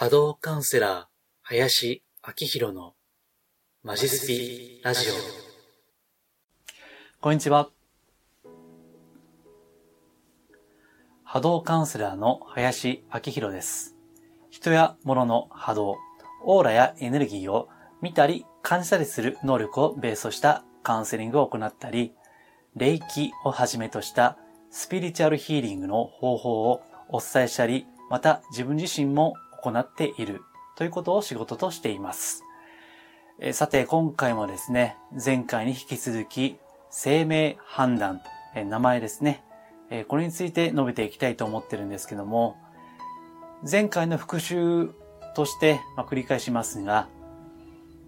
波動カウンセラー、林明宏のマジスピラジオ。こんにちは。波動カウンセラーの林明宏です。人や物の波動、オーラやエネルギーを見たり感じたりする能力をベースとしたカウンセリングを行ったり、霊気をはじめとしたスピリチュアルヒーリングの方法をお伝えしたり、また自分自身も行っているということを仕事としています。えさて、今回もですね、前回に引き続き、生命判断、え名前ですね、えこれについて述べていきたいと思ってるんですけども、前回の復習として、ま、繰り返しますが、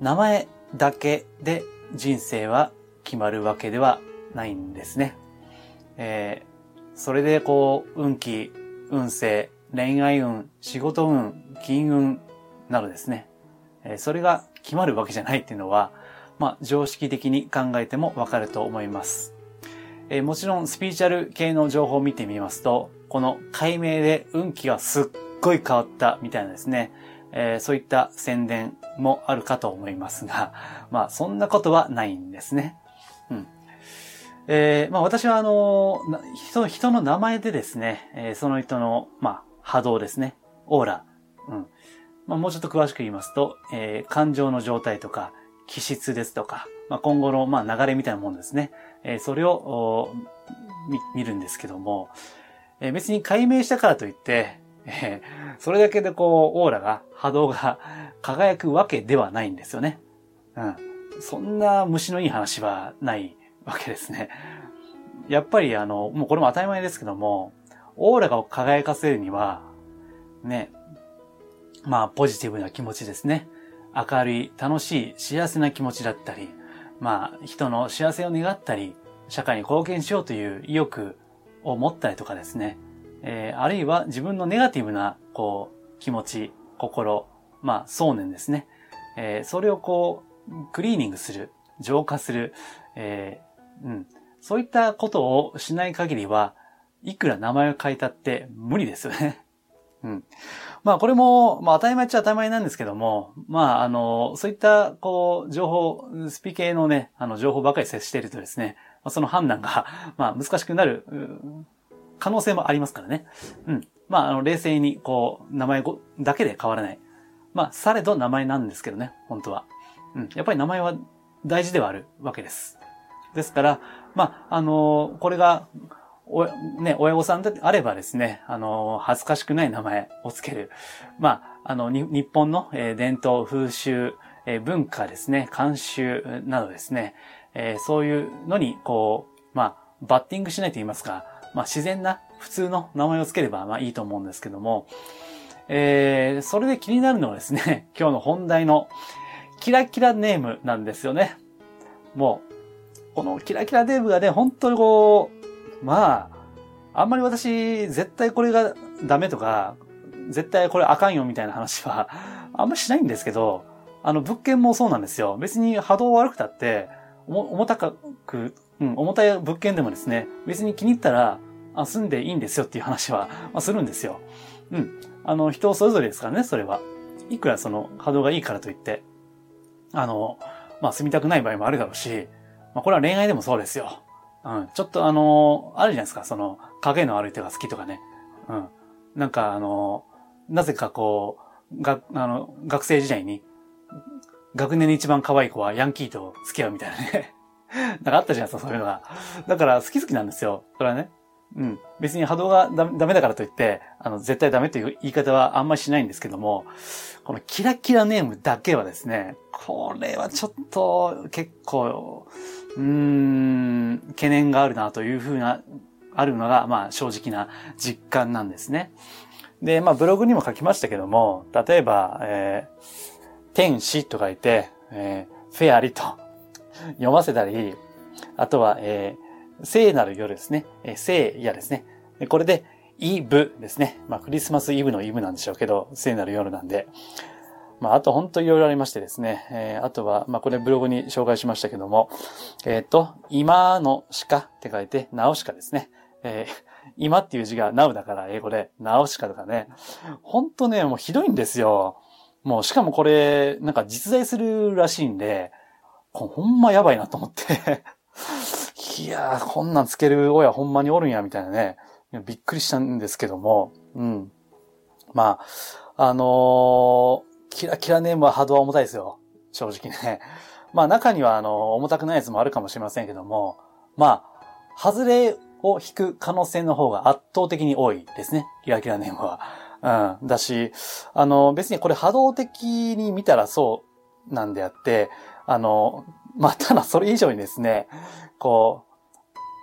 名前だけで人生は決まるわけではないんですね。えー、それでこう、運気、運勢、恋愛運、仕事運、金運などですね、それが決まるわけじゃないっていうのは、まあ、常識的に考えてもわかると思います。え、もちろん、スピーチャル系の情報を見てみますと、この解明で運気がすっごい変わったみたいなですね、えー、そういった宣伝もあるかと思いますが、まあ、そんなことはないんですね。うん。えー、まあ私はあの、人、人の名前でですね、えー、その人の、まあ、波動ですね。オーラ。うん。まあもうちょっと詳しく言いますと、えー、感情の状態とか、気質ですとか、まあ今後の、まあ流れみたいなものですね。えー、それを、見るんですけども、えー、別に解明したからといって、えー、それだけでこう、オーラが、波動が輝くわけではないんですよね。うん。そんな虫のいい話はないわけですね。やっぱりあの、もうこれも当たり前ですけども、オーラが輝かせるには、ね、まあ、ポジティブな気持ちですね。明るい、楽しい、幸せな気持ちだったり、まあ、人の幸せを願ったり、社会に貢献しようという意欲を持ったりとかですね。えー、あるいは自分のネガティブな、こう、気持ち、心、まあ、想念ですね。えー、それをこう、クリーニングする、浄化する、えー、うん。そういったことをしない限りは、いくら名前を変えたって無理ですよね。うん。まあこれも、まあ当たり前っちゃ当たり前なんですけども、まああの、そういった、こう、情報、スピ系のね、あの、情報ばかり接しているとですね、その判断が、まあ難しくなる、可能性もありますからね。うん。まああの、冷静に、こう、名前だけで変わらない。まあ、されど名前なんですけどね、本当は。うん。やっぱり名前は大事ではあるわけです。ですから、まあ、あの、これが、お、ね、親御さんであればですね、あの、恥ずかしくない名前をつける。まあ、あの、日本の、えー、伝統、風習、えー、文化ですね、慣習などですね、えー、そういうのに、こう、まあ、バッティングしないと言いますか、まあ、自然な、普通の名前をつければ、まあ、いいと思うんですけども、えー、それで気になるのはですね、今日の本題の、キラキラネームなんですよね。もう、このキラキラネームがね、本当にこう、まあ、あんまり私、絶対これがダメとか、絶対これあかんよみたいな話は、あんまりしないんですけど、あの、物件もそうなんですよ。別に波動悪くたって、重たく、うん、重たい物件でもですね、別に気に入ったら、あ、住んでいいんですよっていう話は、まあ、するんですよ。うん。あの、人それぞれですからね、それは。いくらその波動がいいからといって、あの、まあ、住みたくない場合もあるだろうし、まあ、これは恋愛でもそうですよ。うん。ちょっとあのー、あるじゃないですか、その、影のある人が好きとかね。うん。なんかあのー、なぜかこう、が、あの、学生時代に、学年に一番可愛い子はヤンキーと付き合うみたいなね。なんかあったじゃないですか、そういうのが。だから好き好きなんですよ。それはね。うん。別に波動がダメだからといって、あの、絶対ダメという言い方はあんまりしないんですけども、このキラキラネームだけはですね、これはちょっと結構、うーん、懸念があるなというふうな、あるのが、まあ正直な実感なんですね。で、まあブログにも書きましたけども、例えば、えー、天使と書いて、えー、フェアリと読ませたり、あとは、えー、聖なる夜ですね。えー、聖夜ですね。これで、イブですね。まあクリスマスイブのイブなんでしょうけど、聖なる夜なんで。まあ、あと本当いろいろありましてですね。えー、あとは、まあ、これブログに紹介しましたけども、えっ、ー、と、今の鹿って書いて、ナオシカですね。えー、今っていう字が now だから英語で、直しかとかね。ほんとね、もうひどいんですよ。もうしかもこれ、なんか実在するらしいんで、ほんまやばいなと思っていやー、こんなんつける親ほんまにおるんや、みたいなね。びっくりしたんですけども、うん。まあ、あのー、キラキラネームは波動は重たいですよ。正直ね。まあ中にはあの、重たくないやつもあるかもしれませんけども、まあ、外れを引く可能性の方が圧倒的に多いですね。キラキラネームは。うん。だし、あの、別にこれ波動的に見たらそうなんであって、あの、まあ、ただそれ以上にですね、こう、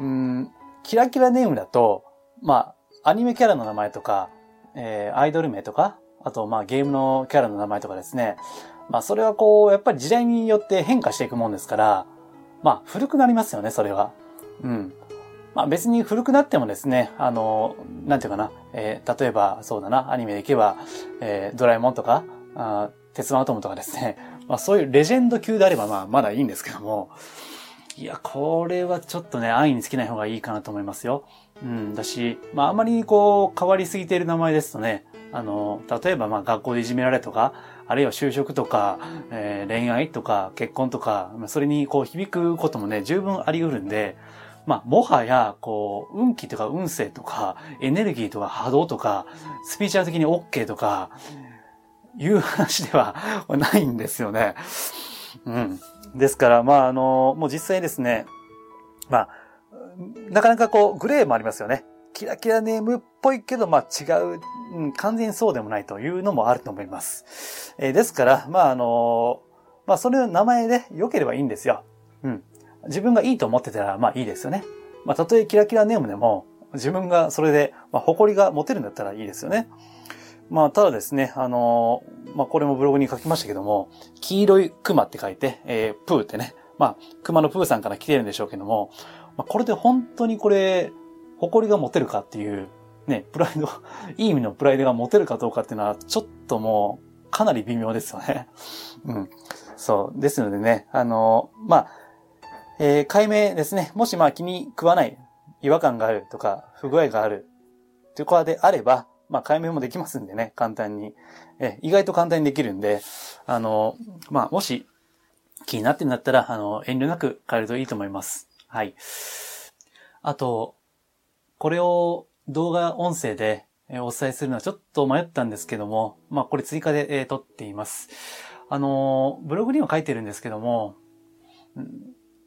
うん、キラキラネームだと、まあ、アニメキャラの名前とか、えー、アイドル名とか、あと、まあ、ゲームのキャラの名前とかですね。まあ、それはこう、やっぱり時代によって変化していくもんですから、まあ、古くなりますよね、それは。うん。まあ、別に古くなってもですね、あの、なんていうかな、えー、例えば、そうだな、アニメでいけば、えー、ドラえもんとか、あ鉄腕アトムとかですね、まあ、そういうレジェンド級であれば、まあ、まだいいんですけども、いや、これはちょっとね、安易につけない方がいいかなと思いますよ。うん、だし、まあ、あまりこう、変わりすぎている名前ですとね、あの、例えばまあ学校でいじめられとか、あるいは就職とか、えー、恋愛とか結婚とか、それにこう響くこともね、十分あり得るんで、まあ、もはや、こう、運気とか運勢とか、エネルギーとか波動とか、スピーチャー的に OK とか、いう話ではないんですよね。うん。ですから、まあ、あの、もう実際ですね、まあ、なかなかこう、グレーもありますよね。キラキラネームっぽいけど、まあ違う、うん、完全にそうでもないというのもあると思います。えー、ですから、まああのまあそれの名前で良ければいいんですよ。うん。自分がいいと思ってたら、まあいいですよね。まあたとえキラキラネームでも、自分がそれで、まあ誇りが持てるんだったらいいですよね。まあ、ただですね、あのまあ、これもブログに書きましたけども、黄色い熊って書いて、えー、プーってね、まあ、熊のプーさんから来てるんでしょうけども、まあ、これで本当にこれ、誇りが持てるかっていう、ね、プライド、いい意味のプライドが持てるかどうかっていうのは、ちょっともう、かなり微妙ですよね。うん。そう。ですのでね、あの、まあ、えー、解明ですね。もしまあ気に食わない、違和感があるとか、不具合がある、ということであれば、まあ解明もできますんでね、簡単に。え意外と簡単にできるんで、あの、まあ、もし気になってんだったら、あの、遠慮なく変えるといいと思います。はい。あと、これを動画音声でお伝えするのはちょっと迷ったんですけども、まあこれ追加で、え撮っています。あの、ブログには書いてるんですけども、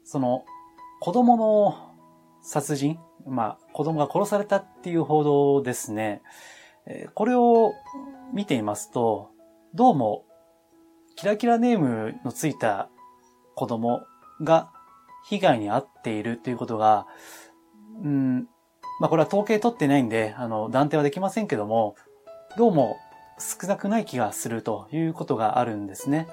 その、子供の殺人、まあ子供が殺されたっていう報道ですね。これを見ていますと、どうも、キラキラネームのついた子供が被害に遭っているということが、うん、まあこれは統計取ってないんで、あの、断定はできませんけども、どうも少なくない気がするということがあるんですね。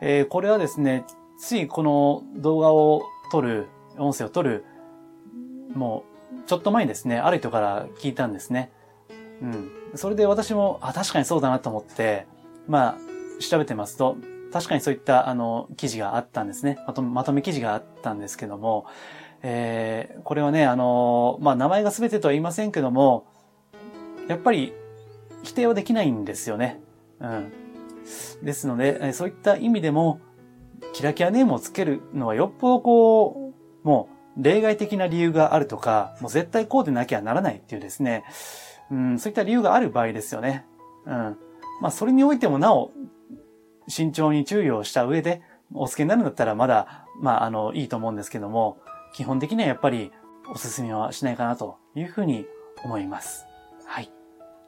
えー、これはですね、ついこの動画を撮る、音声を撮る、もう、ちょっと前にですね、ある人から聞いたんですね。うん。それで私も、あ、確かにそうだなと思って、まあ、調べてますと、確かにそういった、あの、記事があったんですね。まとまとめ記事があったんですけども、えー、これはね、あの、まあ、名前が全てとは言いませんけども、やっぱり否定はできないんですよね。うん。ですので、そういった意味でも、キラキラネームをつけるのはよっぽどこう、もう例外的な理由があるとか、もう絶対こうでなきゃならないっていうですね、うん、そういった理由がある場合ですよね。うん。まあ、それにおいてもなお、慎重に注意をした上で、お付けになるんだったらまだ、まあ、あの、いいと思うんですけども、基本的にはやっぱりおすすめはしないかなというふうに思います。はい。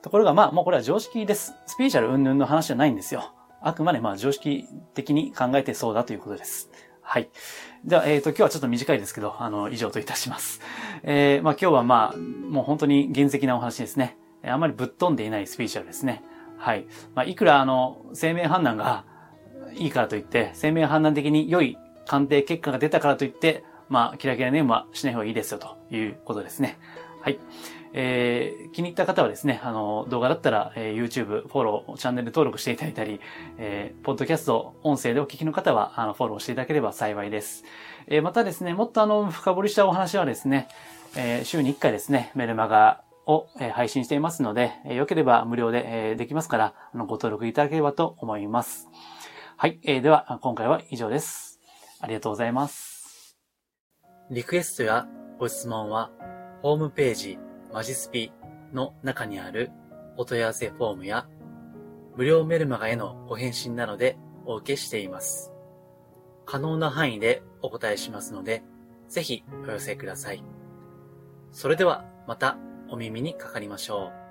ところがまあ、もうこれは常識です。スピーチャル云々の話じゃないんですよ。あくまでまあ常識的に考えてそうだということです。はい。では、えっ、ー、と、今日はちょっと短いですけど、あの、以上といたします。えー、まあ今日はまあ、もう本当に原石なお話ですね。あまりぶっ飛んでいないスピーチャルですね。はい。まあ、いくらあの、生命判断がいいからといって、生命判断的に良い鑑定結果が出たからといって、まあ、キラキラネームはしない方がいいですよということですね。はい。えー、気に入った方はですね、あの、動画だったら、えー、YouTube、フォロー、チャンネル登録していただいたり、えー、ポッドキャスト、音声でお聞きの方は、あの、フォローしていただければ幸いです。えー、またですね、もっとあの、深掘りしたお話はですね、えー、週に1回ですね、メルマガをえ配信していますので、よければ無料でえできますから、あのご登録いただければと思います。はい。えーでは、今回は以上です。ありがとうございます。リクエストやご質問は、ホームページ、マジスピの中にあるお問い合わせフォームや、無料メルマガへのご返信などでお受けしています。可能な範囲でお答えしますので、ぜひお寄せください。それではまたお耳にかかりましょう。